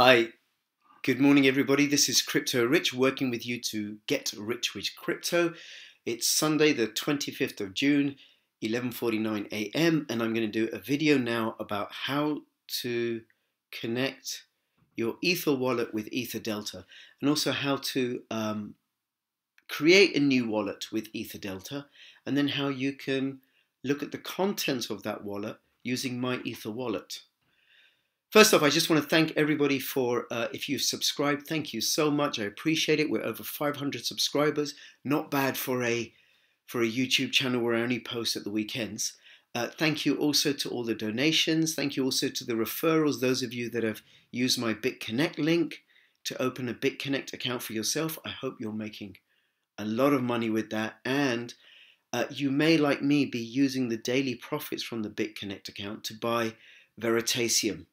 Hi, good morning, everybody. This is Crypto Rich working with you to get rich with crypto. It's Sunday, the 25th of June, 11:49 a.m., and I'm going to do a video now about how to connect your Ether wallet with Ether Delta, and also how to um, create a new wallet with Ether Delta, and then how you can look at the contents of that wallet using my Ether wallet. First off, I just want to thank everybody for uh, if you've subscribed. Thank you so much. I appreciate it. We're over 500 subscribers. Not bad for a for a YouTube channel where I only post at the weekends. Uh, thank you also to all the donations. Thank you also to the referrals. Those of you that have used my BitConnect link to open a BitConnect account for yourself. I hope you're making a lot of money with that. And uh, you may, like me, be using the daily profits from the BitConnect account to buy Veritaseum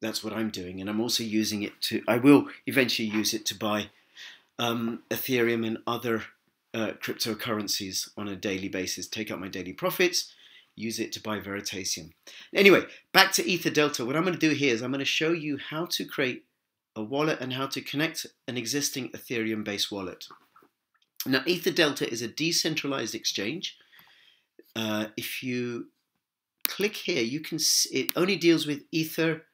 that's what I'm doing, and I'm also using it to. I will eventually use it to buy um, Ethereum and other uh, cryptocurrencies on a daily basis. Take out my daily profits, use it to buy Veritaseum. Anyway, back to Ether Delta. What I'm going to do here is I'm going to show you how to create a wallet and how to connect an existing Ethereum-based wallet. Now, Ether Delta is a decentralized exchange. Uh, if you click here, you can. See, it only deals with Ether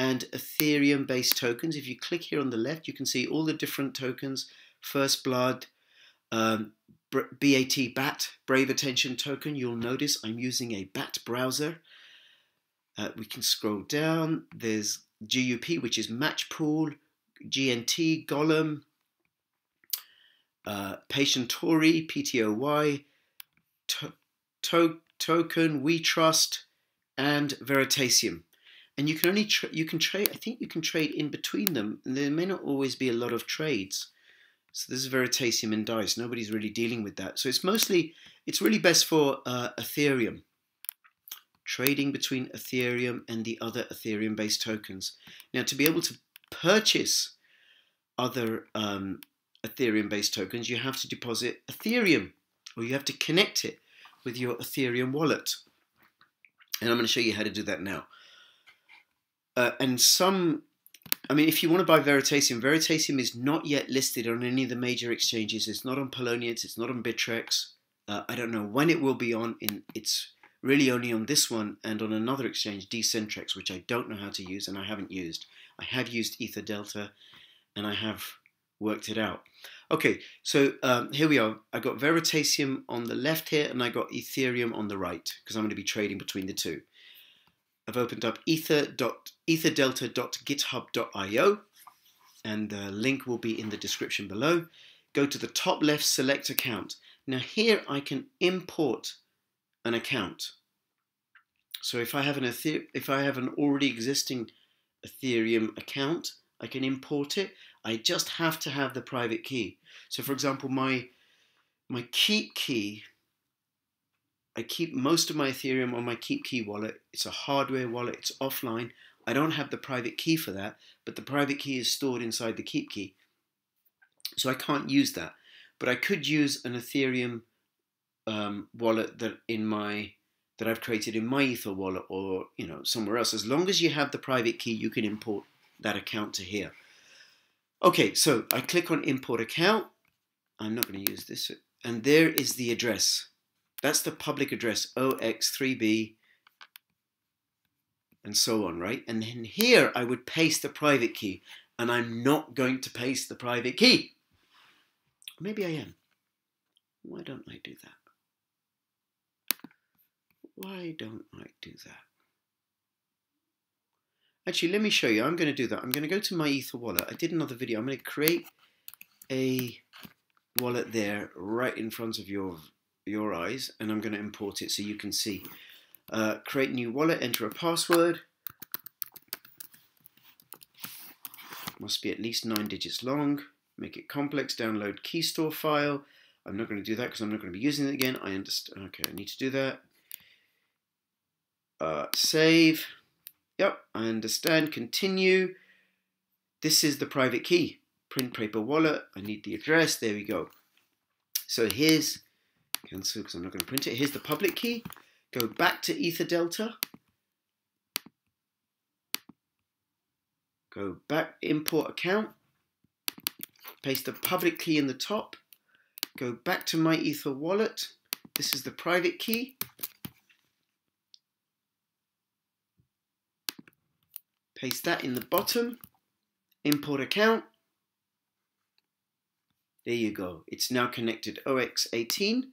and Ethereum based tokens. If you click here on the left, you can see all the different tokens First Blood, um, BAT, BAT, Brave Attention token. You'll notice I'm using a BAT browser. Uh, we can scroll down. There's GUP, which is Matchpool, GNT, Golem, uh, Patientory, PTOY, to, to, Token, We Trust, and Veritaseum and you can only you can trade. I think you can trade in between them. And there may not always be a lot of trades. So this is Veritaseum and Dice. Nobody's really dealing with that. So it's mostly it's really best for uh, Ethereum. Trading between Ethereum and the other Ethereum-based tokens. Now, to be able to purchase other um, Ethereum-based tokens, you have to deposit Ethereum, or you have to connect it with your Ethereum wallet. And I'm going to show you how to do that now. Uh, and some, I mean, if you want to buy Veritaseum, Veritaseum is not yet listed on any of the major exchanges. It's not on Poloniex. It's not on Bittrex. Uh, I don't know when it will be on. In it's really only on this one and on another exchange, Decentrex, which I don't know how to use and I haven't used. I have used Ether Delta, and I have worked it out. Okay, so um, here we are. I got Veritaseum on the left here, and I got Ethereum on the right because I'm going to be trading between the two. I've opened up etherdelta.github.io and the link will be in the description below. Go to the top left, select account. Now here I can import an account. So if I have an Ether if I have an already existing Ethereum account, I can import it. I just have to have the private key. So for example, my my Keep key I keep most of my Ethereum on my keep key wallet. It's a hardware wallet, it's offline. I don't have the private key for that, but the private key is stored inside the keep key. So I can't use that. But I could use an Ethereum um, wallet that in my that I've created in my Ether wallet or you know somewhere else. As long as you have the private key, you can import that account to here. Okay, so I click on import account. I'm not going to use this. And there is the address. That's the public address, OX3B, and so on, right? And then here I would paste the private key, and I'm not going to paste the private key. Maybe I am. Why don't I do that? Why don't I do that? Actually, let me show you. I'm going to do that. I'm going to go to my Ether wallet. I did another video. I'm going to create a wallet there right in front of your your eyes and I'm going to import it so you can see. Uh, create new wallet, enter a password. Must be at least nine digits long. Make it complex, download key store file. I'm not going to do that because I'm not going to be using it again. I understand. Okay, I need to do that. Uh, save. Yep, I understand. Continue. This is the private key. Print paper wallet. I need the address. There we go. So here's Cancel because I'm not going to print it. Here's the public key. Go back to Ether Delta. Go back, import account, paste the public key in the top, go back to my Ether wallet. This is the private key. Paste that in the bottom, import account. There you go. It's now connected OX18,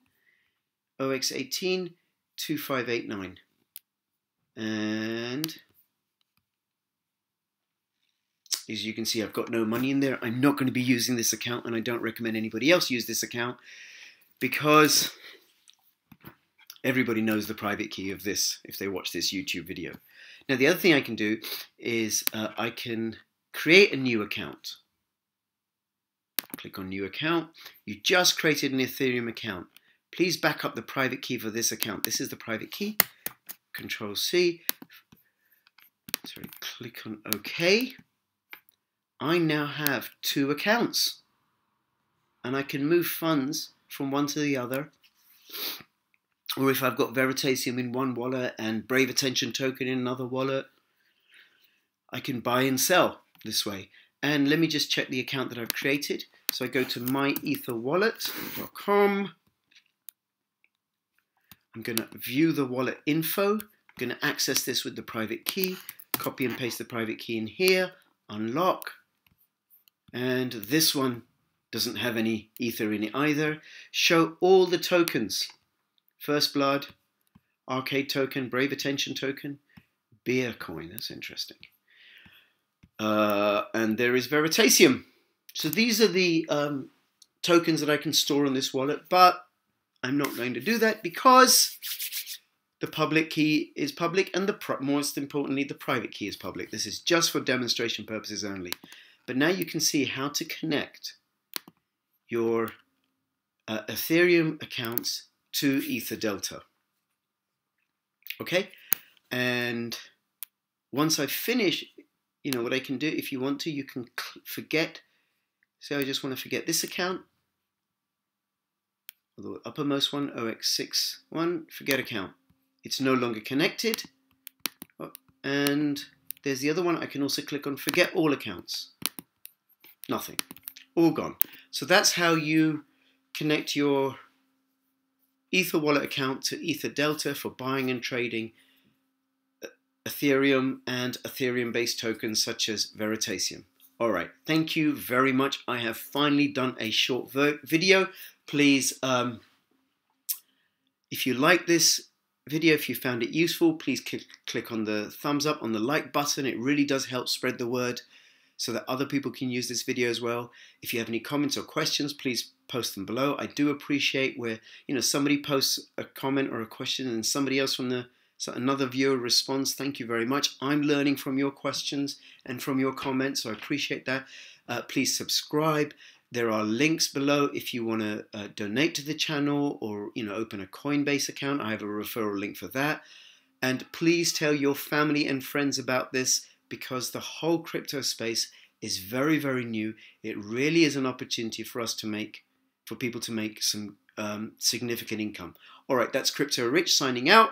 OX18 2589. And as you can see, I've got no money in there. I'm not going to be using this account and I don't recommend anybody else use this account because everybody knows the private key of this if they watch this YouTube video. Now, the other thing I can do is uh, I can create a new account. Click on new account. You just created an Ethereum account. Please back up the private key for this account. This is the private key. Control C. Sorry, click on OK. I now have two accounts and I can move funds from one to the other. Or if I've got Veritaseum in one wallet and Brave Attention token in another wallet, I can buy and sell this way. And let me just check the account that I've created. So I go to myetherwallet.com. I'm going to view the wallet info. I'm going to access this with the private key. Copy and paste the private key in here. Unlock. And this one doesn't have any ether in it either. Show all the tokens. First Blood, Arcade token, Brave Attention token, Beer coin. That's interesting. Uh, and there is Veritaseum. So these are the um, tokens that I can store on this wallet, but I'm not going to do that because the public key is public and the most importantly, the private key is public. This is just for demonstration purposes only. But now you can see how to connect your uh, Ethereum accounts to EtherDelta. Okay? And once I finish, you know, what I can do, if you want to, you can forget. Say I just want to forget this account. The uppermost one, OX61, forget account. It's no longer connected. Oh, and there's the other one. I can also click on forget all accounts. Nothing. All gone. So that's how you connect your Ether wallet account to Ether Delta for buying and trading uh, Ethereum and Ethereum based tokens such as Veritaseum. All right, thank you very much. I have finally done a short video. Please, um, if you like this video, if you found it useful, please click on the thumbs up on the like button. It really does help spread the word so that other people can use this video as well. If you have any comments or questions, please post them below. I do appreciate where, you know, somebody posts a comment or a question and somebody else from the, so another viewer responds. Thank you very much. I'm learning from your questions and from your comments, so I appreciate that. Uh, please subscribe. There are links below if you want to uh, donate to the channel or, you know, open a Coinbase account. I have a referral link for that. And please tell your family and friends about this because the whole crypto space is very, very new. It really is an opportunity for us to make, for people to make some um, significant income. All right, that's Crypto Rich signing out.